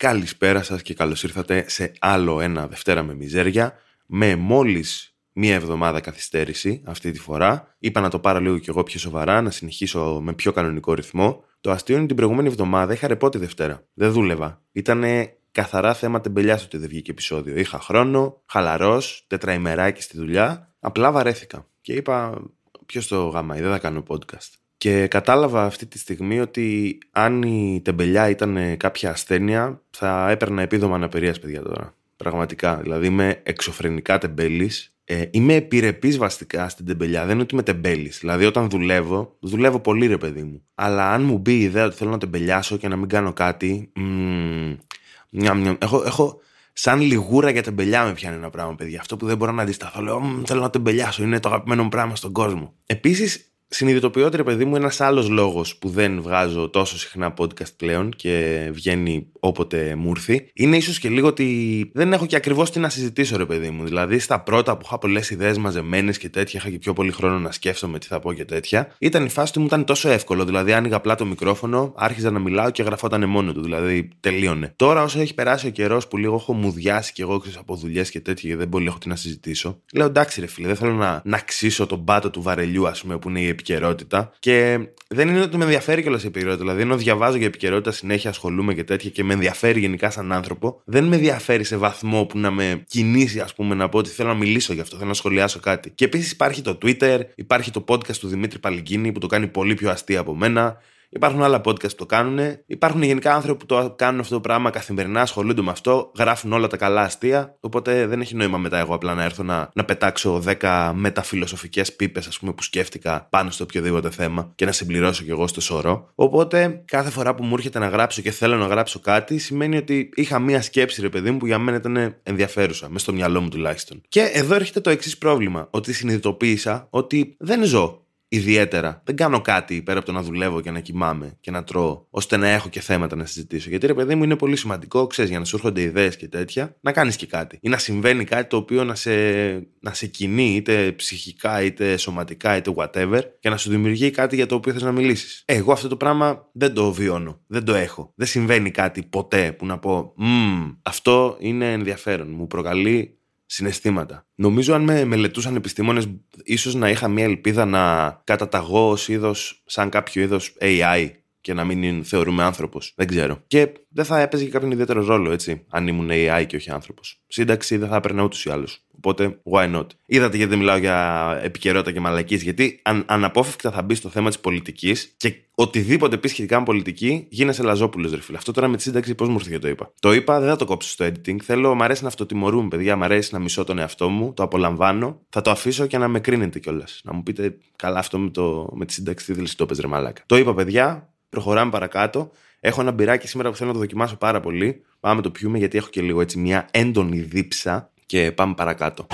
Καλησπέρα σας και καλώς ήρθατε σε άλλο ένα Δευτέρα με Μιζέρια με μόλις μία εβδομάδα καθυστέρηση αυτή τη φορά. Είπα να το πάρω λίγο κι εγώ πιο σοβαρά, να συνεχίσω με πιο κανονικό ρυθμό. Το αστείο είναι την προηγούμενη εβδομάδα είχα ρεπό τη Δευτέρα. Δεν δούλευα. Ήταν καθαρά θέμα τεμπελιάς ότι δεν βγήκε επεισόδιο. Είχα χρόνο, χαλαρός, τετραημεράκι στη δουλειά. Απλά βαρέθηκα. Και είπα, ποιος το γαμάει, δεν θα κάνω podcast. Και κατάλαβα αυτή τη στιγμή ότι αν η τεμπελιά ήταν κάποια ασθένεια, θα έπαιρνα επίδομα αναπηρίας, παιδιά τώρα. Πραγματικά. Δηλαδή είμαι εξωφρενικά τεμπέλης. Ε, είμαι επιρρεπής βαστικά στην τεμπελιά. Δεν είναι ότι είμαι τεμπέλης. Δηλαδή όταν δουλεύω, δουλεύω πολύ ρε παιδί μου. Αλλά αν μου μπει η ιδέα ότι θέλω να τεμπελιάσω και να μην κάνω κάτι. Μ, έχω, έχω σαν λιγούρα για τεμπελιά με πιάνει ένα πράγμα, παιδιά. Αυτό που δεν μπορώ να αντισταθώ. Λέω, θέλω να τεμπελιάσω. Είναι το αγαπημένο μου πράγμα στον κόσμο. Επίσης, συνειδητοποιώ ότι, ρε παιδί μου, ένας άλλος λόγος που δεν βγάζω τόσο συχνά podcast πλέον και βγαίνει όποτε μου έρθει, είναι ίσως και λίγο ότι δεν έχω και ακριβώς τι να συζητήσω, ρε παιδί μου. Δηλαδή, στα πρώτα που είχα πολλές ιδέες μαζεμένες και τέτοια, είχα και πιο πολύ χρόνο να σκέφτομαι τι θα πω και τέτοια, ήταν η φάση του μου ήταν τόσο εύκολο. Δηλαδή, άνοιγα απλά το μικρόφωνο, άρχιζα να μιλάω και γραφόταν μόνο του. Δηλαδή, τελείωνε. Τώρα, όσο έχει περάσει ο καιρός που λίγο έχω μουδιάσει κι εγώ ξέρω από δουλειές και τέτοια και δεν πολύ έχω τι να συζητήσω, λέω εντάξει, ρε φίλε, δεν θέλω να, να ξύσω τον πάτο του βαρελιού, ας πούμε, που είναι η επικαιρότητα. Και δεν είναι ότι με ενδιαφέρει κιόλας η επικαιρότητα. Δηλαδή, ενώ διαβάζω για επικαιρότητα συνέχεια, ασχολούμαι και τέτοια και με ενδιαφέρει γενικά σαν άνθρωπο, δεν με ενδιαφέρει σε βαθμό που να με κινήσει, ας πούμε, να πω ότι θέλω να μιλήσω γι' αυτό, θέλω να σχολιάσω κάτι. Και επίσης υπάρχει το Twitter, υπάρχει το podcast του Δημήτρη Παλικίνη που το κάνει πολύ πιο αστείο από μένα. Υπάρχουν άλλα podcast που το κάνουν. Υπάρχουν γενικά άνθρωποι που το κάνουν αυτό το πράγμα καθημερινά, ασχολούνται με αυτό, γράφουν όλα τα καλά αστεία. Οπότε δεν έχει νόημα μετά εγώ απλά να έρθω να, να πετάξω 10 μεταφιλοσοφικές πίπες, ας πούμε, που σκέφτηκα πάνω στο οποιοδήποτε θέμα και να συμπληρώσω κι εγώ στο σωρό. Οπότε κάθε φορά που μου έρχεται να γράψω και θέλω να γράψω κάτι, σημαίνει ότι είχα μία σκέψη, ρε παιδί μου, που για μένα ήταν ενδιαφέρουσα, μες στο μυαλό μου τουλάχιστον. Και εδώ έρχεται το εξής πρόβλημα, ότι συνειδητοποίησα ότι δεν ζω ιδιαίτερα. Δεν κάνω κάτι πέρα από το να δουλεύω και να κοιμάμαι και να τρώω, ώστε να έχω και θέματα να συζητήσω. Γιατί ρε παιδί μου είναι πολύ σημαντικό, ξέρεις, για να σου έρχονται ιδέες και τέτοια, να κάνεις και κάτι. Ή να συμβαίνει κάτι το οποίο να σε, να σε κινεί, είτε ψυχικά, είτε σωματικά, είτε whatever, και να σου δημιουργεί κάτι για το οποίο θες να μιλήσεις. Εγώ αυτό το πράγμα δεν το βιώνω. Δεν το έχω. Δεν συμβαίνει κάτι ποτέ που να πω, αυτό είναι ενδιαφέρον. Μου προκαλεί συναισθήματα. Νομίζω αν με μελετούσαν επιστήμονες ίσως να είχα μια ελπίδα να καταταγώ ως είδος σαν κάποιο είδος AI και να μην θεωρούμε άνθρωπος. Δεν ξέρω. Και δεν θα έπαιζε και κάποιον ιδιαίτερο ρόλο, έτσι, αν ήμουν AI και όχι άνθρωπος. Σύνταξη δεν θα έπαιρνα ούτως ή άλλως. Οπότε, why not; Είδατε γιατί δεν μιλάω για επικαιρότητα και μαλακή, γιατί αν, αναπόφευκτα θα μπει στο θέμα της πολιτικής και οτιδήποτε πει σχετικά με πολιτική, γίνεσαι λαζόπουλος, ρε φίλε. Αυτό τώρα με τη σύνταξη πώς μου ήρθε και το είπα. Το είπα, δεν θα το κόψω στο editing. Θέλω, μου αρέσει να αυτοτιμωρούμε, παιδιά. Μ' αρέσει να μισώ τον εαυτό μου, το απολαμβάνω. Θα το αφήσω και να με κρίνετε κιόλας. Να μου πείτε, καλά, αυτό με, το, με τη σύνταξη, τι θέλει το πες, ρε μαλάκα. Το είπα, παιδιά. Προχωράμε παρακάτω. Έχω ένα μπυράκι σήμερα που θέλω να το δοκιμάσω πάρα πολύ. Πάμε το πιούμε γιατί έχω και λίγο έτσι μια έντονη δίψα και πάμε παρακάτω.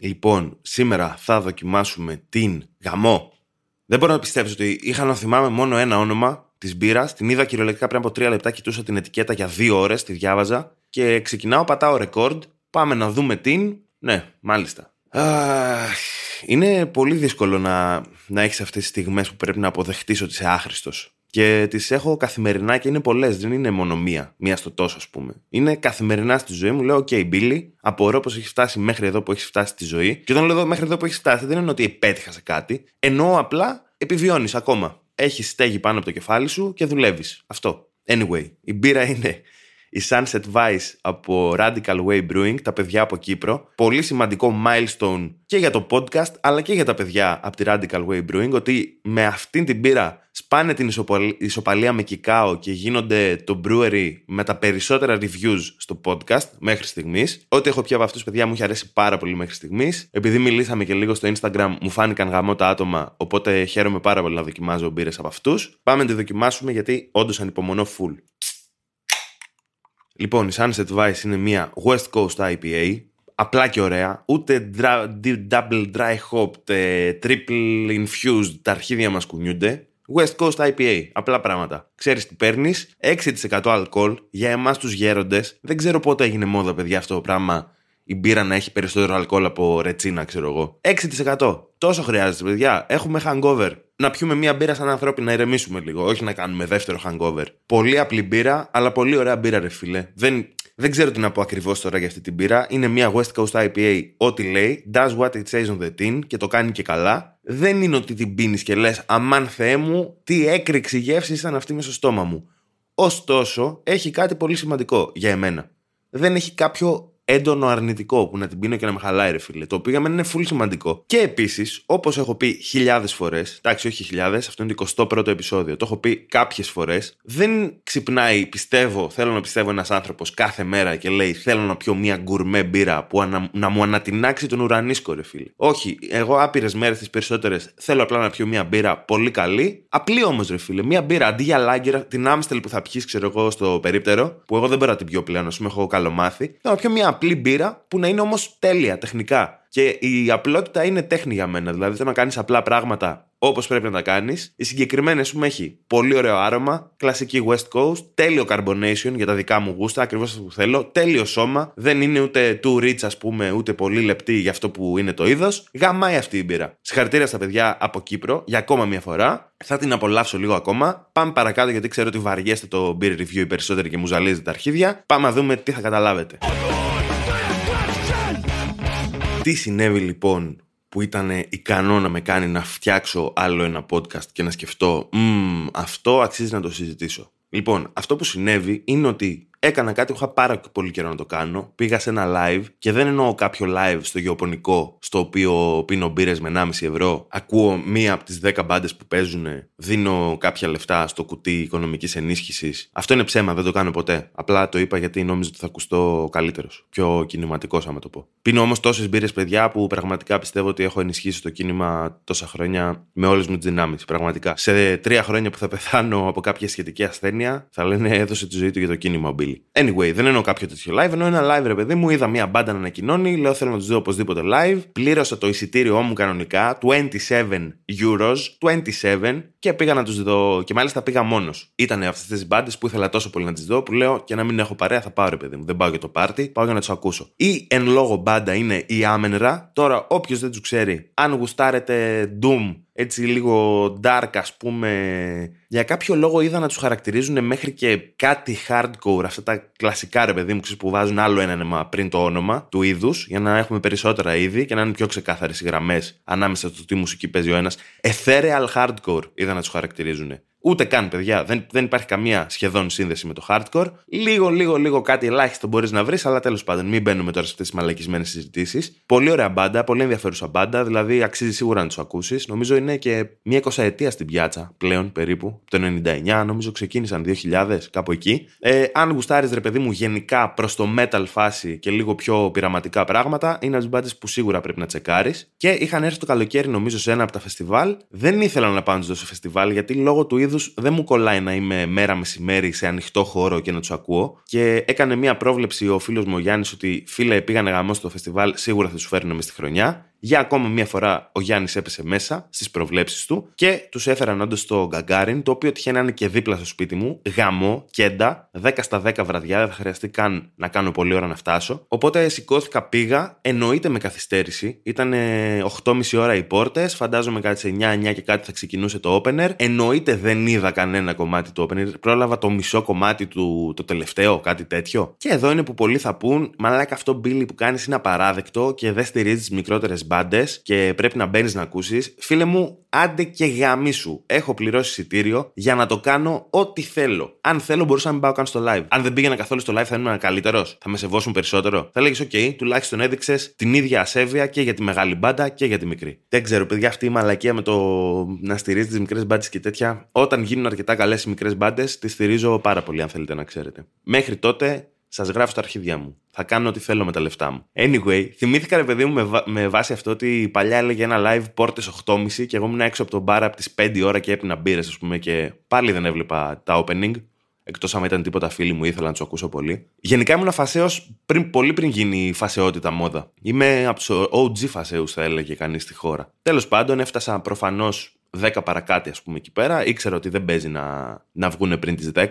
Λοιπόν, σήμερα θα δοκιμάσουμε την γαμό. Δεν μπορώ να πιστέψω ότι είχα να θυμάμαι μόνο ένα όνομα της μπύρας. Την είδα κυριολεκτικά πριν από τρία λεπτά, κοιτούσα την ετικέτα για δύο ώρες, τη διάβαζα. Και ξεκινάω, πατάω record. Πάμε να δούμε την. Ναι, μάλιστα. Είναι πολύ δύσκολο να, να έχεις αυτές τις στιγμές που πρέπει να αποδεχτείς ότι είσαι άχρηστος. Και τις έχω καθημερινά και είναι πολλές. Δεν είναι μόνο μία, μία στο τόσο, ας πούμε. Είναι καθημερινά στη ζωή μου. Λέω: OK, Billy, απορώ πως έχει φτάσει μέχρι εδώ που έχει φτάσει στη ζωή. Και όταν λέω μέχρι εδώ που έχει φτάσει, δεν είναι ότι επέτυχα σε κάτι. Εννοώ απλά επιβιώνεις ακόμα. Έχεις στέγη πάνω από το κεφάλι σου και δουλεύεις. Αυτό. Anyway, η μπύρα είναι η Sunset Vice από Radical Way Brewing, τα παιδιά από Κύπρο. Πολύ σημαντικό milestone και για το podcast, αλλά και για τα παιδιά από τη Radical Way Brewing, ότι με αυτήν την πύρα σπάνε την ισοπαλία με κικάο και γίνονται το brewery με τα περισσότερα reviews στο podcast μέχρι στιγμής. Ό,τι έχω πει από αυτούς, παιδιά, μου έχει αρέσει πάρα πολύ μέχρι στιγμής. Επειδή μιλήσαμε και λίγο στο Instagram, μου φάνηκαν γαμό τα άτομα, οπότε χαίρομαι πάρα πολύ να δοκιμάζω μπύρες από αυτούς. Πάμε να τη δοκιμάσουμε γιατί όντως ανυπομονώ full. Λοιπόν, η Sunset Vice είναι μια West Coast IPA. Απλά και ωραία. Ούτε double dry hopped, ε, triple infused, τα αρχίδια μας κουνιούνται. West Coast IPA. Απλά πράγματα. Ξέρεις τι παίρνεις; 6% αλκοόλ για εμάς τους γέροντες. Δεν ξέρω πότε έγινε μόδα, παιδιά, αυτό το πράγμα. Η μπύρα να έχει περισσότερο αλκοόλ από ρετσίνα, ξέρω εγώ. 6%. Τόσο χρειάζεται, παιδιά. Έχουμε hangover. Να πιούμε μία μπύρα σαν ανθρώποι να ηρεμήσουμε λίγο, όχι να κάνουμε δεύτερο hangover. Πολύ απλή μπύρα, αλλά πολύ ωραία μπύρα, ρε φίλε. Δεν, δεν ξέρω τι να πω ακριβώς τώρα για αυτή την μπύρα. Είναι μια West Coast IPA, ό,τι λέει. Does what it says on the tin και το κάνει και καλά. Δεν είναι ότι την πίνεις και λες, Αμάν Θεέ μου, τι έκρηξη γεύση ήταν αυτή με στο στόμα μου. Ωστόσο, έχει κάτι πολύ σημαντικό για εμένα. Δεν έχει κάποιο έντονο αρνητικό που να την πίνω και να με χαλάει, ρε φίλε. Το οποίο για μένα είναι full σημαντικό. Και επίσης, όπως έχω πει χιλιάδες φορές, εντάξει, όχι χιλιάδες, αυτό είναι το 21ο επεισόδιο, το έχω πει κάποιες φορές, δεν ξυπνάει, πιστεύω, θέλω να πιστεύω ένας άνθρωπος κάθε μέρα και λέει Θέλω να πιω μια γκουρμέ μπύρα που ανα, να μου ανατινάξει τον ουρανίσκο, ρε φίλε. Όχι, εγώ άπειρες μέρες τις περισσότερες θέλω απλά να πιω μια μπύρα πολύ καλή. Απλή όμως, ρε φίλε. Μια μπύρα αντί για λάγκερα, την άμστελ που θα πιεις, ξέρω εγώ, στο περίπτερο, που εγώ δεν μπορώ να την πιω πλέον, ας πούμε, έχω καλομάθει. Θέλω να πιω μια απλή μπύρα που να είναι όμως τέλεια τεχνικά. Και η απλότητα είναι τέχνη για μένα. Δηλαδή, θέλω να κάνεις απλά πράγματα όπως πρέπει να τα κάνεις. Η συγκεκριμένη, ας πούμε, έχει πολύ ωραίο άρωμα, κλασική West Coast, τέλειο carbonation για τα δικά μου γούστα, ακριβώς αυτό που θέλω, τέλειο σώμα, δεν είναι ούτε too rich, ας πούμε, ούτε πολύ λεπτή για αυτό που είναι το είδος. Γαμάει αυτή η μπύρα. Συγχαρητήρια στα παιδιά από Κύπρο για ακόμα μια φορά. Θα την απολαύσω λίγο ακόμα. Πάμε παρακάτω γιατί ξέρω ότι βαριέστε το beer review οι περισσότεροι και μου ζαλίζετε τα αρχίδια. Πάμε να δούμε τι θα καταλάβετε. Τι συνέβη λοιπόν που ήταν ικανό να με κάνει να φτιάξω άλλο ένα podcast και να σκεφτώ αυτό αξίζει να το συζητήσω. Λοιπόν, αυτό που συνέβη είναι ότι έκανα κάτι που είχα πάρα πολύ καιρό να το κάνω. Πήγα σε ένα live και δεν εννοώ κάποιο live στο γεωπονικό, στο οποίο πίνω μπύρες με 1,5 ευρώ. Ακούω μία από τις 10 μπάντες που παίζουν, δίνω κάποια λεφτά στο κουτί οικονομικής ενίσχυσης. Αυτό είναι ψέμα, δεν το κάνω ποτέ. Απλά το είπα γιατί νόμιζα ότι θα ακουστώ καλύτερος. Πιο κινηματικός, άμα το πω. Πίνω όμως τόσες μπύρες, παιδιά, που πραγματικά πιστεύω ότι έχω ενισχύσει το κίνημα τόσα χρόνια με όλες μου τις δυνάμεις. Πραγματικά. Σε τρία χρόνια που θα πεθάνω από κάποια σχετική ασθένεια, θα λένε έδωσε τη ζωή του για το κίνημα ο Μπίλι. Anyway, δεν εννοώ κάποιο τέτοιο live, εννοώ ένα live ρε παιδί μου. Είδα μια μπάντα να ανακοινώνει, λέω θέλω να τους δω οπωσδήποτε live. Πλήρωσα το εισιτήριό μου κανονικά, 27 euros, 27 και πήγα να τους δω. Και μάλιστα πήγα μόνος. Ήταν αυτές τις μπάντες που ήθελα τόσο πολύ να τις δω, που λέω και να μην έχω παρέα θα πάω ρε παιδί μου. Δεν πάω για το πάρτι, πάω για να τους ακούσω. Η εν λόγω μπάντα είναι η Άμενρα. Τώρα, όποιος δεν τους ξέρει, αν γουστάρετε Doom έτσι λίγο dark ας πούμε. Για κάποιο λόγο είδα να τους χαρακτηρίζουν μέχρι και κάτι hardcore αυτά τα κλασικά ρε παιδί μου που βάζουν άλλο ένα όνομα πριν το όνομα του είδους για να έχουμε περισσότερα είδη και να είναι πιο ξεκάθαρες οι γραμμές ανάμεσα στο τι μουσική παίζει ο ένας. Ethereal hardcore είδα να τους χαρακτηρίζουν Ούτε καν, παιδιά. Δεν, δεν υπάρχει καμία σχεδόν σύνδεση με το hardcore. Λίγο, λίγο, λίγο κάτι ελάχιστο μπορείς να βρεις, αλλά τέλος πάντων, μην μπαίνουμε τώρα σε αυτές τις μαλακισμένες συζητήσεις. Πολύ ωραία μπάντα, πολύ ενδιαφέρουσα μπάντα, δηλαδή αξίζει σίγουρα να τους ακούσεις. Νομίζω είναι και μια εικοσαετία στην πιάτσα πλέον περίπου. Το 99, νομίζω ξεκίνησαν 2000, κάπου εκεί. Ε, αν γουστάρεις, ρε παιδί μου, γενικά προς το metal φάση και λίγο πιο πειραματικά πράγματα, είναι από τις μπάντες που σίγουρα πρέπει να τσεκάρεις. Και είχαν έρθει το καλοκαίρι, νομίζω, σε ένα από τα φεστιβάλ. Δεν ήθελα να πάω να τους δώσω φεστιβάλ γιατί λόγω του είδους δεν μου κολλάει να είμαι μέρα μεσημέρι σε ανοιχτό χώρο και να τους ακούω. Και έκανε μία πρόβλεψη ο φίλος μου ο Γιάννης ότι φίλε πήγανε γαμός στο φεστιβάλ, σίγουρα θα σου φέρνουμε στη χρονιά. Για ακόμα μία φορά ο Γιάννης έπεσε μέσα στις προβλέψεις του και τους έφεραν όντως στο Γκαγκάριν, το οποίο τυχαίνει να είναι και δίπλα στο σπίτι μου. Γαμό, κέντα, 10 στα 10 βραδιά, δεν θα χρειαστεί καν να κάνω πολλή ώρα να φτάσω. Οπότε σηκώθηκα, πήγα, εννοείται με καθυστέρηση. Ήταν 8.30 ώρα οι πόρτες, φαντάζομαι κάτι σε 9-9 και κάτι θα ξεκινούσε το opener. Εννοείται δεν είδα κανένα κομμάτι του opener, πρόλαβα το μισό κομμάτι του το τελευταίο, κάτι τέτοιο. Και εδώ είναι που πολλοί θα πούν, μαλάκα αυτό Billy που κάνεις είναι απαράδεκτο και δεν στηρίζεις τις μικρότερες μπάντες και πρέπει να μπαίνεις να ακούσεις, φίλε μου, άντε και γάμι σου. Έχω πληρώσει εισιτήριο για να το κάνω ό,τι θέλω. Αν θέλω, μπορούσα να μην πάω καν στο live. Αν δεν πήγαινα καθόλου στο live, θα ήμουν καλύτερος. Θα με σεβόσουν περισσότερο. Θα λέγεις, OK, τουλάχιστον έδειξες την ίδια ασέβεια και για τη μεγάλη μπάντα και για τη μικρή. Δεν ξέρω, παιδιά, αυτή η μαλακία με το να στηρίζεις τις μικρές μπάντες και τέτοια. Όταν γίνουν αρκετά καλές οι μικρές μπάντες, τις στηρίζω πάρα πολύ, αν θέλετε να ξέρετε. Μέχρι τότε, Σας γράφω στα αρχίδια μου. Θα κάνω ό,τι θέλω με τα λεφτά μου. Anyway, θυμήθηκα ρε παιδί μου με, με βάση αυτό ότι παλιά έλεγε ένα live πόρτες 8.30 και εγώ ήμουν έξω από τον μπάρα από τις 5 ώρα και έπινα μπύρες, ας πούμε, και πάλι δεν έβλεπα τα opening. Εκτός άμα ήταν τίποτα φίλοι μου, ήθελα να τους ακούσω πολύ. Γενικά ήμουν φασαίο πριν, πολύ πριν γίνει η φασαιότητα μόδα. Είμαι από τους OG φασαίου, θα έλεγε κανείς στη χώρα. Τέλος πάντων, έφτασα προφανώς 10 παρακάτω, ας πούμε, εκεί πέρα. Ήξερα ότι δεν παίζει να, να βγουν πριν τις 10.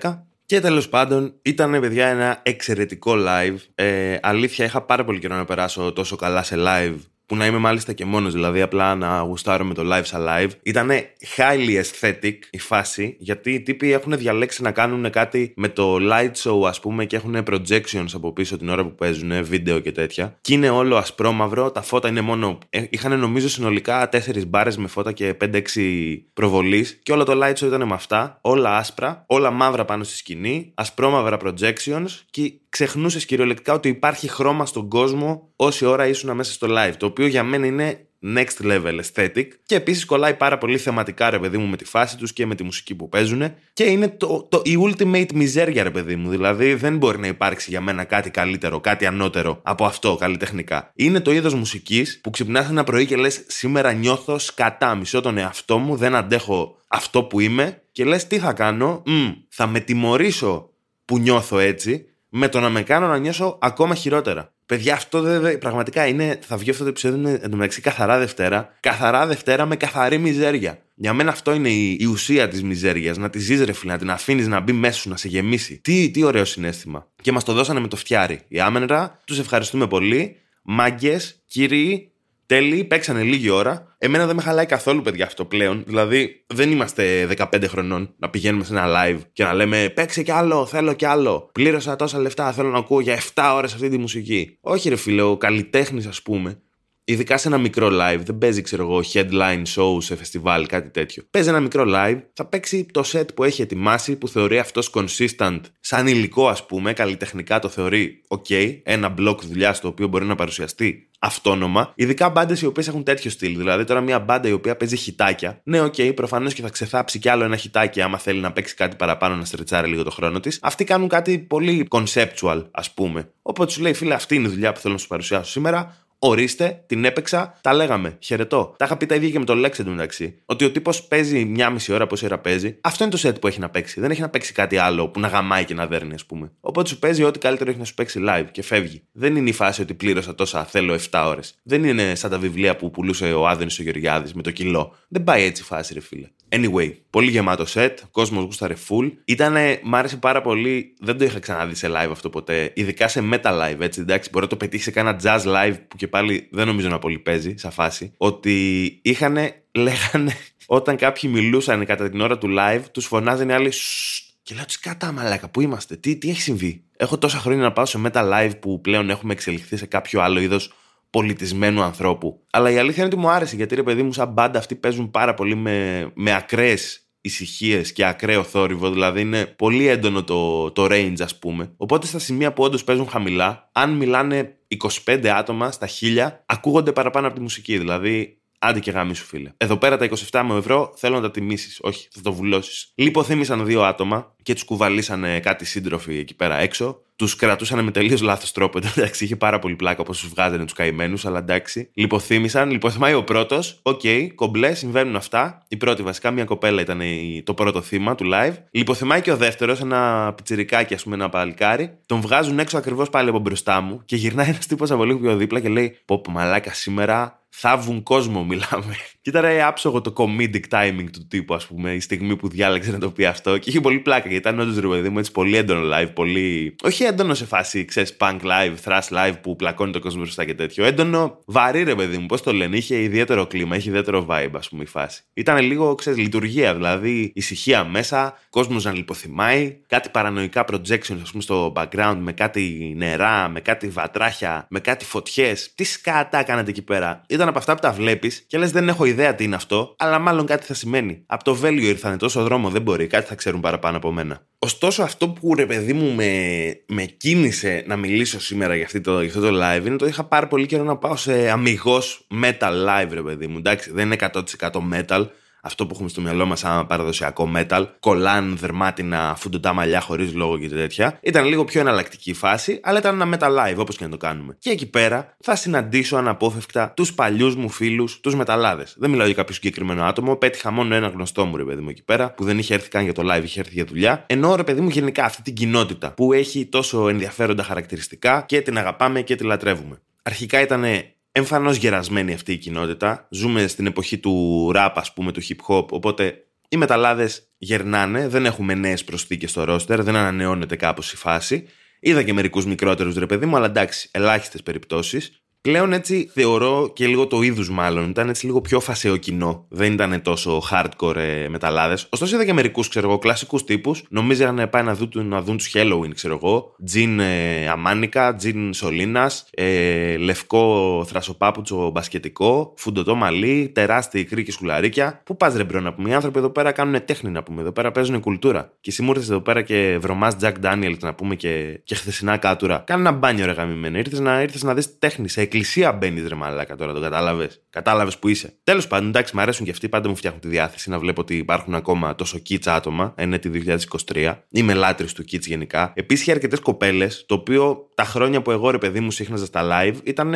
Και τέλος πάντων, ήταν παιδιά ένα εξαιρετικό live. Ε, αλήθεια, είχα πάρα πολύ καιρό να περάσω τόσο καλά σε live που να είμαι μάλιστα και μόνος, δηλαδή απλά να γουστάρω με το live σαν live. Ήταν highly aesthetic η φάση, γιατί οι τύποι έχουν διαλέξει να κάνουν κάτι με το light show, ας πούμε, και έχουν projections από πίσω την ώρα που παίζουν, βίντεο και τέτοια. Και είναι όλο ασπρόμαυρο, τα φώτα είναι μόνο. Ε, είχαν νομίζω συνολικά 4 μπάρες με φώτα και 5-6 προβολή, και όλο το light show ήταν με αυτά, όλα άσπρα, όλα μαύρα πάνω στη σκηνή, ασπρόμαυρα projections και ξεχνούσες κυριολεκτικά ότι υπάρχει χρώμα στον κόσμο όση ώρα ήσουν μέσα στο live. Το οποίο για μένα είναι next level aesthetic. Και επίσης κολλάει πάρα πολύ θεματικά, ρε παιδί μου, με τη φάση τους και με τη μουσική που παίζουν. Και είναι το, το, η ultimate miseria, ρε παιδί μου. Δηλαδή δεν μπορεί να υπάρξει για μένα κάτι καλύτερο, κάτι ανώτερο από αυτό καλλιτεχνικά. Είναι το είδος μουσικής που ξυπνάς ένα πρωί και λες: Σήμερα νιώθω σκατά, μισό τον εαυτό μου, δεν αντέχω αυτό που είμαι. Και λες: Τι θα κάνω, Μ, θα με τιμωρήσω που νιώθω έτσι με το να με κάνω να νιώσω ακόμα χειρότερα. Παιδιά, αυτό δεν, πραγματικά είναι. Θα βγει αυτό το επεισόδιο εντωμεταξύ καθαρά Δευτέρα. Καθαρά Δευτέρα με καθαρή μιζέρια. Για μένα αυτό είναι η, η ουσία της μιζέριας. Να τη ζεις, ρε φίλε, να την αφήνεις να μπει μέσα σου, να σε γεμίσει. Τι, τι ωραίο συνέστημα. Και μας το δώσανε με το φτιάρι. Οι Amenra, τους ευχαριστούμε πολύ. Μάγκες, κύριοι, τέλη, παίξανε λίγη ώρα. Εμένα δεν με χαλάει καθόλου, παιδιά, αυτό πλέον. Δηλαδή, δεν είμαστε 15 χρονών να πηγαίνουμε σε ένα live και να λέμε Παίξε κι άλλο, θέλω κι άλλο. Πλήρωσα τόσα λεφτά, θέλω να ακούω για 7 ώρες αυτή τη μουσική. Όχι, ρε φίλε, ο καλλιτέχνης, ας πούμε, Ειδικά σε ένα μικρό live, δεν παίζει, ξέρω εγώ, headline show σε φεστιβάλ, κάτι τέτοιο. Παίζει ένα μικρό live, θα παίξει το set που έχει ετοιμάσει, που θεωρεί αυτός consistent, σαν υλικό, ας πούμε, καλλιτεχνικά το θεωρεί OK, ένα block δουλειά το οποίο μπορεί να παρουσιαστεί αυτόνομα. Ειδικά μπάντες οι οποίες έχουν τέτοιο στυλ. Δηλαδή, τώρα μια μπάντα η οποία παίζει χιτάκια. Ναι, OK, okay, προφανώς και θα ξεθάψει κι άλλο ένα χιτάκι άμα θέλει να παίξει κάτι παραπάνω να στρετσάρει λίγο το χρόνο της. Αυτοί κάνουν κάτι πολύ conceptual, ας πούμε. Οπότε σου λέει, φίλε, αυτή είναι η δουλειά που θέλω να σου παρουσιάσω σήμερα. Ορίστε, την έπαιξα, τα λέγαμε. Χαιρετώ. Τα είχα πει τα ίδια και με το Lex εντωμεταξύ. Ότι ο τύπος παίζει μια μισή ώρα, πόση ώρα παίζει. Αυτό είναι το set που έχει να παίξει. Δεν έχει να παίξει κάτι άλλο που να γαμάει και να δέρνει, ας πούμε. Οπότε σου παίζει ό,τι καλύτερο έχει να σου παίξει live και φεύγει. Δεν είναι η φάση ότι πλήρωσα τόσα, θέλω 7 ώρες. Δεν είναι σαν τα βιβλία που πουλούσε ο Άδενης ο Γεωργιάδης με το κιλό. Δεν πάει έτσι η φάση, ρε φίλε. Anyway, πολύ γεμάτο set, κόσμος γούσταρε full. Ήτανε, μ' άρεσε πάρα πολύ, δεν το είχα ξαναδεί σε live αυτό ποτέ. Ειδικά σε metal live, έτσι. Εντάξει, μπορεί να το πετύχει σε κάνα jazz live που και πάλι δεν νομίζω να πολύ παίζει, σαν φάση. Ότι είχαν, λέγανε, όταν κάποιοι μιλούσαν κατά την ώρα του live, τους φωνάζανε οι άλλοι. Και λέω, τι κατά μαλάκα, πού είμαστε, τι, τι έχει συμβεί. Έχω τόσα χρόνια να πάω σε metal live που πλέον έχουμε εξελιχθεί σε κάποιο άλλο είδο πολιτισμένου ανθρώπου. Αλλά η αλήθεια είναι ότι μου άρεσε γιατί ρε παιδί μου, σαν μπάντα αυτοί παίζουν πάρα πολύ με, με ακραίες ησυχίες και ακραίο θόρυβο. Δηλαδή είναι πολύ έντονο το, το range, ας πούμε. Οπότε στα σημεία που όντως παίζουν χαμηλά, αν μιλάνε 25 άτομα στα χίλια, ακούγονται παραπάνω από τη μουσική. Δηλαδή άντε και γαμήσου, φίλε. Εδώ πέρα τα 27 μου ευρώ θέλω να τα τιμήσεις. Όχι, θα το βουλώσεις. Λιποθύμησαν δύο άτομα και τους κουβαλήσανε κάτι σύντροφοι εκεί πέρα έξω. Τους κρατούσαν με τελείως λάθος τρόπο. Εντάξει, είχε πάρα πολύ πλάκα όπως τους βγάζανε τους καημένους, αλλά εντάξει. Λιποθύμησαν. Λιποθυμάει ο πρώτος. Οκ, οκέι, κομπλέ, συμβαίνουν αυτά. Η πρώτη βασικά, μια κοπέλα ήταν το πρώτο θύμα του live. Λιποθυμάει και ο δεύτερος, ένα πιτσιρικάκι, ας πούμε, ένα παλικάρι. Τον βγάζουν έξω ακριβώς πάλι από μπροστά μου και γυρνάει ένας τύπος από λίγο πιο δίπλα και λέει: Πω, μαλάκα σήμερα θάβουν κόσμο, μιλάμε. Και ήταν άψογο το comedic timing του τύπου, ας πούμε, η στιγμή που διάλεξε να το πει αυτό. Και είχε πολύ πλάκα, γιατί ήταν όντως ρε παιδί μου έτσι πολύ έντονο live. Πολύ... Όχι έντονο σε φάση, ξέρεις, punk live, thrash live που πλακώνει το κόσμο μπροστά και τέτοιο. Έντονο βαρύ, ρε παιδί μου, πώς το λένε. Είχε ιδιαίτερο κλίμα, είχε ιδιαίτερο vibe, ας πούμε, η φάση. Ήταν λίγο, ξέρεις, λειτουργία, δηλαδή ησυχία μέσα, κόσμος να λιποθυμάει, κάτι παρανοϊκά projections, ας πούμε, στο background με κάτι νερά, με κάτι βατράχια, με κάτι φωτιές. Τι σκάτα κάνατε εκεί πέρα. Ήταν από αυτά που τα βλέπεις και λες δεν έχω ιδέα τι είναι αυτό, αλλά μάλλον κάτι θα σημαίνει. Από το Βέλγιο ήρθανε τόσο δρόμο, δεν μπορεί, κάτι θα ξέρουν παραπάνω από μένα. Ωστόσο, αυτό που ρε παιδί μου με, με κίνησε να μιλήσω σήμερα για, το, για αυτό το live είναι ότι είχα πάρει πολύ καιρό να πάω σε αμυγός metal live, ρε παιδί μου. Εντάξει, δεν είναι 100% metal, αυτό που έχουμε στο μυαλό μας σαν παραδοσιακό metal, κολάν, δερμάτινα, φουντουτά μαλλιά χωρίς λόγο και τέτοια. Ήταν λίγο πιο εναλλακτική φάση, αλλά ήταν ένα metal live όπως και να το κάνουμε. Και εκεί πέρα θα συναντήσω αναπόφευκτα τους παλιούς μου φίλους, τους μεταλλάδες. Δεν μιλάω για κάποιο συγκεκριμένο άτομο, πέτυχα μόνο ένα γνωστό μου ρε παιδί μου εκεί πέρα, που δεν είχε έρθει καν για το live, είχε έρθει για δουλειά. Ενώ ρε παιδί μου γενικά αυτή την κοινότητα που έχει τόσο ενδιαφέροντα χαρακτηριστικά και την αγαπάμε και τη λατρεύουμε. Αρχικά ήταν εμφανώς γερασμένη αυτή η κοινότητα. Ζούμε στην εποχή του rap, ας πούμε, του hip hop, οπότε Οι μεταλλάδες γερνάνε, δεν έχουμε νέες προσθήκες στο ρόστερ, δεν ανανεώνεται κάπως η φάση. Είδα και μερικούς μικρότερους ρε παιδί μου, αλλά εντάξει, ελάχιστες περιπτώσεις. Πλέον έτσι θεωρώ και λίγο του είδους μάλλον. Ήταν έτσι λίγο πιο φασέο κοινό. Δεν ήταν τόσο hardcore ε, μεταλλάδες. Ωστόσο είδα και μερικούς, ξέρω εγώ, κλασικούς τύπους. Νομίζαν να πάει να δουν, να δουν τους Helloween, ξέρω εγώ. Τζιν ε, αμάνικα, τζιν σωλήνα, ε, λευκό θρασοπάπουτσο μπασκετικό, φουντωτό μαλλί, τεράστια ακμή και σκουλαρίκια. Πού πας ρε bro να πούμε. Οι άνθρωποι εδώ πέρα κάνουν τέχνη να πούμε. Εδώ πέρα παίζουν κουλτούρα. Και εσύ μου εδώ πέρα και βρωμάς Jack Daniels να πούμε και, και χθεσινά κάτουρα. Κάνε ένα μπάνιο ρε γαμημένο. Ήρθες να, ήρθες να δεις τέχνη σε εκκλησία μπαίνεις ρε μαλάκα τώρα, το κατάλαβες. Κατάλαβες που είσαι. Τέλος πάντων, εντάξει, μου αρέσουν και αυτοί, πάντα μου φτιάχνουν τη διάθεση να βλέπω ότι υπάρχουν ακόμα τόσο κίτσα άτομα. Είναι τη 2023. Είμαι λάτρης του κίτς γενικά. Επίσης είχε αρκετές κοπέλες, το οποίο τα χρόνια που εγώ ρε παιδί μου σύχναζα στα live ήταν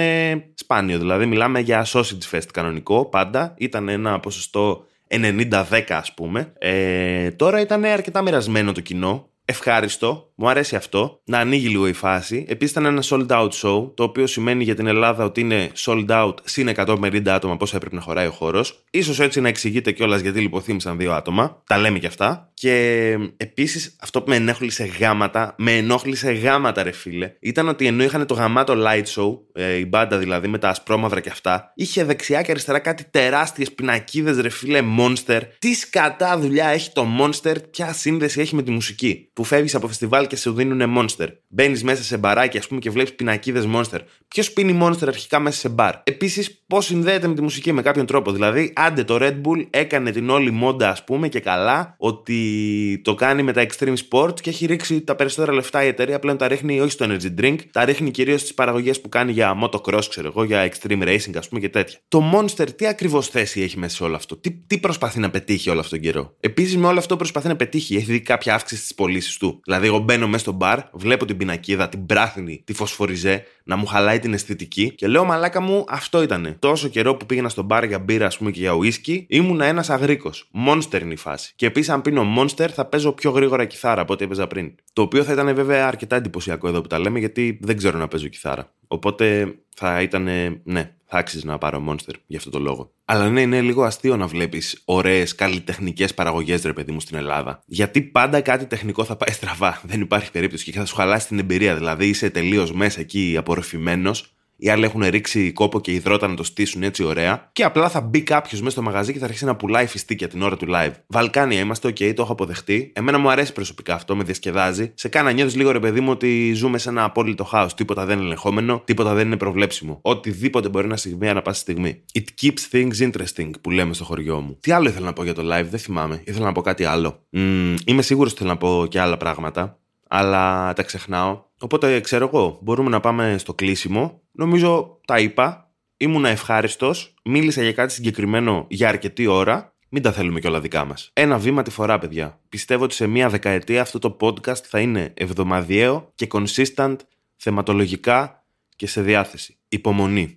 σπάνιο. Δηλαδή, μιλάμε για sausage fest κανονικό πάντα. Ήταν ένα ποσοστό 90-10 ας πούμε. Ε, τώρα ήταν αρκετά μοιρασμένο το κοινό ευχάριστο, μου αρέσει αυτό, να ανοίγει λίγο η φάση. Επίσης ήταν ένα sold out show, το οποίο σημαίνει για την Ελλάδα ότι είναι sold out συν 150 άτομα πόσο έπρεπε να χωράει ο χώρος. σω έτσι να εξηγείται κιόλας γιατί λιποθύμησαν δύο άτομα. Τα λέμε κι αυτά. Και επίσης αυτό που με ενόχλησε γάματα, με ενόχλησε γάματα, ρε φίλε, ήταν ότι ενώ είχαν το γαμάτο light show, ε, η μπάντα δηλαδή με τα ασπρόμαυρα και αυτά, είχε δεξιά και αριστερά κάτι τεράστιες πινακίδες, ρε φίλε, monster. Τι σκατά δουλειά έχει το monster, ποια σύνδεση έχει με τη μουσική που φεύγεις από φεστιβάλ και σου δίνουν monster. Μπαίνεις μέσα σε μπαράκι, ας πούμε, και βλέπεις πινακίδες monster. Ποιος πίνει monster αρχικά μέσα σε μπαρ; Επίσης, πώς συνδέεται με τη μουσική με κάποιον τρόπο. Δηλαδή, άντε το Red Bull έκανε την όλη μόντα, ας πούμε, και καλά ότι το κάνει με τα extreme sport και έχει ρίξει τα περισσότερα λεφτά η εταιρεία. Πλέον τα ρίχνει όχι στο energy drink, τα ρίχνει κυρίως στις παραγωγές που κάνει για motocross, ξέρω εγώ, για extreme racing, ας πούμε και τέτοια. Το monster τι ακριβώς θέση έχει μέσα σε όλο αυτό; Τι, τι προσπαθεί να πετύχει όλο αυτόν τον καιρό; Επίσης, με όλο αυτό προσπαθεί να πετύχει. Έχει δει κάποια αύξηση στις πωλήσεις του. Δηλαδή, εγώ μπαίνω μέσα στο μπαρ, βλέπω την πινακίδα, την πράθινη, τη φωσφοριζέ, να μου χαλάει την αισθητική και λέω μαλάκα μου αυτό ήταν. Τόσο καιρό που πήγαινα στο μπαρ για μπύρα, ας πούμε και για ουίσκι, ήμουνα ένας αγρίκος. Monster είναι η φάση. Και επίσης, αν πίνω Monster, θα παίζω πιο γρήγορα κιθάρα από ό,τι έπαιζα πριν. Το οποίο θα ήταν βέβαια αρκετά εντυπωσιακό εδώ που τα λέμε, γιατί δεν ξέρω να παίζω κιθάρα. Οπότε θα ήταν, ναι, θα άξιζες να πάρω Monster για αυτό το λόγο. Αλλά ναι, είναι λίγο αστείο να βλέπεις ωραίες καλλιτεχνικές παραγωγές, ρε παιδί μου, στην Ελλάδα. Γιατί πάντα κάτι τεχνικό θα πάει στραβά. Δεν υπάρχει περίπτωση και θα σου χαλάσει την εμπειρία. Δηλαδή είσαι τελείως μέσα εκεί απορροφημένος οι άλλοι έχουν ρίξει κόπο και ιδρώτα να το στήσουν έτσι ωραία. Και απλά θα μπει κάποιος μέσα στο μαγαζί και θα αρχίσει να πουλάει φιστίκια την ώρα του live. Βαλκάνια είμαστε, οκ, το έχω αποδεχτεί. Εμένα μου αρέσει προσωπικά αυτό, με διασκεδάζει. Σε κάνει να νιώθεις λίγο ρε παιδί μου ότι ζούμε σε ένα απόλυτο χάος. Τίποτα δεν είναι ελεγχόμενο, τίποτα δεν είναι προβλέψιμο. Οτιδήποτε μπορεί να συμβεί ανά πάση στιγμή. It keeps things interesting που λέμε στο χωριό μου. Τι άλλο ήθελα να πω για το live, δεν θυμάμαι. Ήθελα να πω κάτι άλλο. Mm, είμαι σίγουρος ότι θέλω να πω και άλλα πράγματα αλλά τα ξεχνάω. Οπότε ξέρω εγώ, μπορούμε να πάμε στο κλείσιμο. Νομίζω τα είπα. Ήμουνα ευχάριστος. Μίλησα για κάτι συγκεκριμένο για αρκετή ώρα. Μην τα θέλουμε κιόλα δικά μας. Ένα βήμα τη φορά, παιδιά. Πιστεύω ότι σε μία δεκαετία αυτό το podcast θα είναι εβδομαδιαίο και consistent θεματολογικά και σε διάθεση. Υπομονή.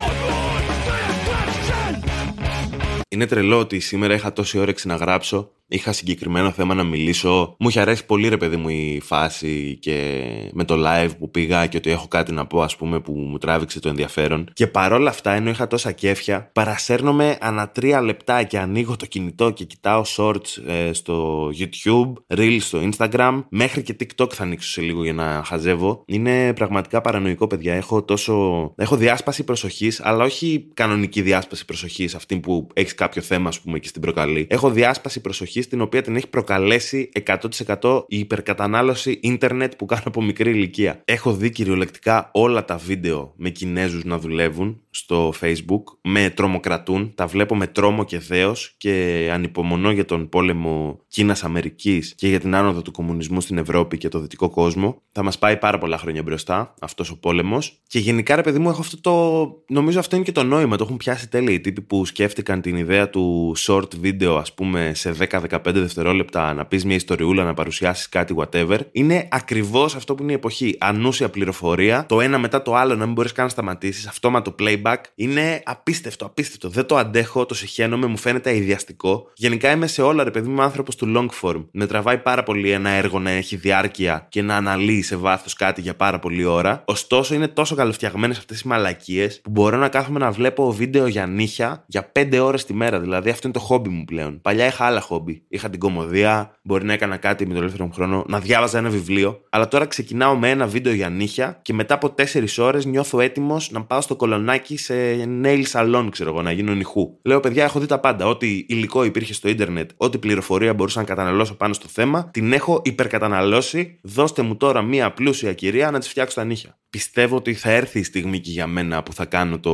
Είναι τρελό ότι σήμερα είχα τόση όρεξη να γράψω είχα συγκεκριμένο θέμα να μιλήσω. Μου είχε αρέσει πολύ ρε παιδί μου η φάση και με το live που πήγα και ότι έχω κάτι να πω, ας πούμε, που μου τράβηξε το ενδιαφέρον. Και παρόλα αυτά, ενώ είχα τόσα κέφια, παρασέρνομαι ανά τρία λεπτά και ανοίγω το κινητό και κοιτάω shorts ε, στο YouTube, reels στο Instagram, μέχρι και TikTok θα ανοίξω σε λίγο για να χαζεύω. Είναι πραγματικά παρανοϊκό, παιδιά. Έχω τόσο. Έχω διάσπαση προσοχής, αλλά όχι κανονική διάσπαση προσοχής, αυτή που έχεις κάποιο θέμα, ας πούμε, και στην προκαλεί. Έχω διάσπαση προσοχής στην οποία την έχει προκαλέσει 100% η υπερκατανάλωση ίντερνετ που κάνω από μικρή ηλικία. Έχω δει κυριολεκτικά όλα τα βίντεο με Κινέζους να δουλεύουν στο facebook, με τρομοκρατούν, τα βλέπω με τρόμο και δέος και ανυπομονώ για τον πόλεμο Κίνας-Αμερικής και για την άνοδο του κομμουνισμού στην Ευρώπη και το δυτικό κόσμο. Θα μας πάει πάρα πολλά χρόνια μπροστά αυτός ο πόλεμος. Και γενικά ρε παιδί μου έχω αυτό το... νομίζω αυτό είναι και το νόημα, το έχουν πιάσει τέλειοι οι τύποι που σκέφτηκαν την ιδέα του short video ας πούμε σε 10 15 δευτερόλεπτα να πεις μια ιστοριούλα, να παρουσιάσεις κάτι, whatever, είναι ακριβώς αυτό που είναι η εποχή. Ανούσια πληροφορία, το ένα μετά το άλλο να μην μπορείς καν να σταματήσεις, αυτόματο playback playback είναι απίστευτο, απίστευτο. Δεν το αντέχω, το συχαίνομαι, μου φαίνεται αειδιαστικό. Γενικά είμαι σε όλα, ρε παιδί μου, άνθρωπος του long form. Με τραβάει πάρα πολύ ένα έργο να έχει διάρκεια και να αναλύει σε βάθος κάτι για πάρα πολλή ώρα. Ωστόσο, είναι τόσο καλοφτιαγμένες αυτές οι μαλακίες που μπορώ να κάθομαι να βλέπω βίντεο για νύχια για 5 ώρες τη μέρα. Δηλαδή, αυτό είναι το χόμπι μου πλέον. Παλιά είχα άλλα χόμπι. Είχα την κομμωδία, μπορεί να έκανα κάτι με το ελεύθερο μου χρόνο, να διάβαζα ένα βιβλίο. Αλλά τώρα ξεκινάω με ένα βίντεο για νύχια και μετά από 4 ώρες νιώθω έτοιμος να πάω στο κολονάκι σε nail salon, ξέρω εγώ, να γίνω νυχού. Λέω, παιδιά, έχω δει τα πάντα. Ό,τι υλικό υπήρχε στο ίντερνετ, ό,τι πληροφορία μπορούσα να καταναλώσω πάνω στο θέμα, την έχω υπερκαταναλώσει. Δώστε μου τώρα μία πλούσια κυρία να της φτιάξω τα νύχια. Πιστεύω ότι θα έρθει η στιγμή και για μένα που θα κάνω το,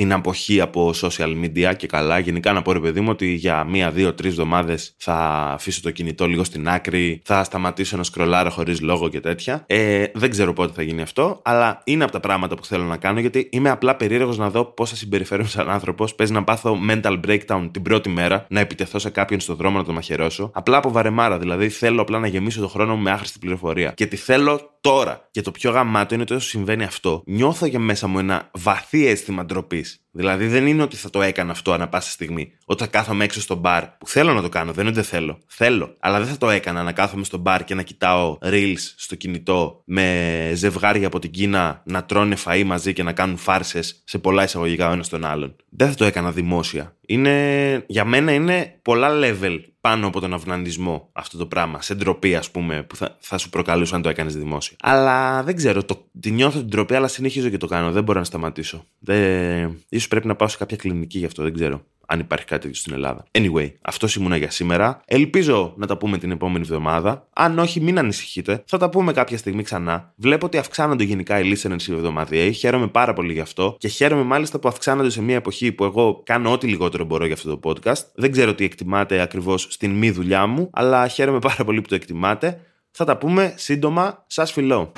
την αποχή από social media και καλά. Γενικά να πω ρε παιδί μου ότι για μία, δύο, τρεις εβδομάδες θα αφήσω το κινητό λίγο στην άκρη, θα σταματήσω να σκρολάρω χωρίς λόγο και τέτοια. Ε, δεν ξέρω πότε θα γίνει αυτό, αλλά είναι από τα πράγματα που θέλω να κάνω γιατί είμαι απλά περίεργος να δω πώς θα συμπεριφέρομαι σαν άνθρωπος. Παίζει να πάθω mental breakdown την πρώτη μέρα, να επιτεθώ σε κάποιον στον δρόμο να το μαχαιρώσω. Απλά από βαρεμάρα, δηλαδή θέλω απλά να γεμίσω το χρόνο μου με άχρηστη πληροφορία. Και τη θέλω τώρα. Και το πιο γαμάτο είναι ότι όσο συμβαίνει αυτό, νιώθω για μέσα μου ένα βαθύ αίσθημα ντροπής. Δηλαδή δεν είναι ότι θα το έκανα αυτό ανά πάσα στιγμή. Όταν κάθομαι έξω στο μπαρ, που θέλω να το κάνω, δεν είναι ότι δεν θέλω. Θέλω. Αλλά δεν θα το έκανα να κάθομαι στο μπαρ και να κοιτάω reels στο κινητό με ζευγάρια από την Κίνα να τρώνε φαΐ μαζί και να κάνουν φάρσες σε πολλά εισαγωγικά ο ένας τον άλλον. Δεν θα το έκανα δημόσια. Είναι, για μένα είναι πολλά level πάνω από τον αυνανισμό αυτό το πράγμα. Σε ντροπή, ας πούμε, που θα, θα σου προκαλούσε αν το έκανες δημόσια. Αλλά δεν ξέρω, το, τη νιώθω την ντροπή, αλλά συνεχίζω και το κάνω. Δεν μπορώ να σταματήσω. Δεν... Ίσως πρέπει να πάω σε κάποια κλινική γι' αυτό, δεν ξέρω αν υπάρχει κάτι τέτοιο στην Ελλάδα. Anyway, αυτός ήμουνα για σήμερα. Ελπίζω να τα πούμε την επόμενη εβδομάδα. Αν όχι, μην ανησυχείτε. Θα τα πούμε κάποια στιγμή ξανά. Βλέπω ότι αυξάνονται γενικά οι listeners οι εβδομαδιαίοι. Χαίρομαι πάρα πολύ γι' αυτό. Και χαίρομαι μάλιστα που αυξάνονται σε μια εποχή που εγώ κάνω ό,τι λιγότερο μπορώ για αυτό το podcast. Δεν ξέρω τι εκτιμάτε ακριβώς στην μη δουλειά μου, αλλά χαίρομαι πάρα πολύ που το εκτιμάτε. Θα τα πούμε σύντομα. Σας φιλώ.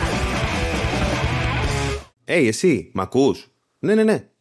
Hey, εσύ, μ' ακούς; Ναι, ναι, ναι.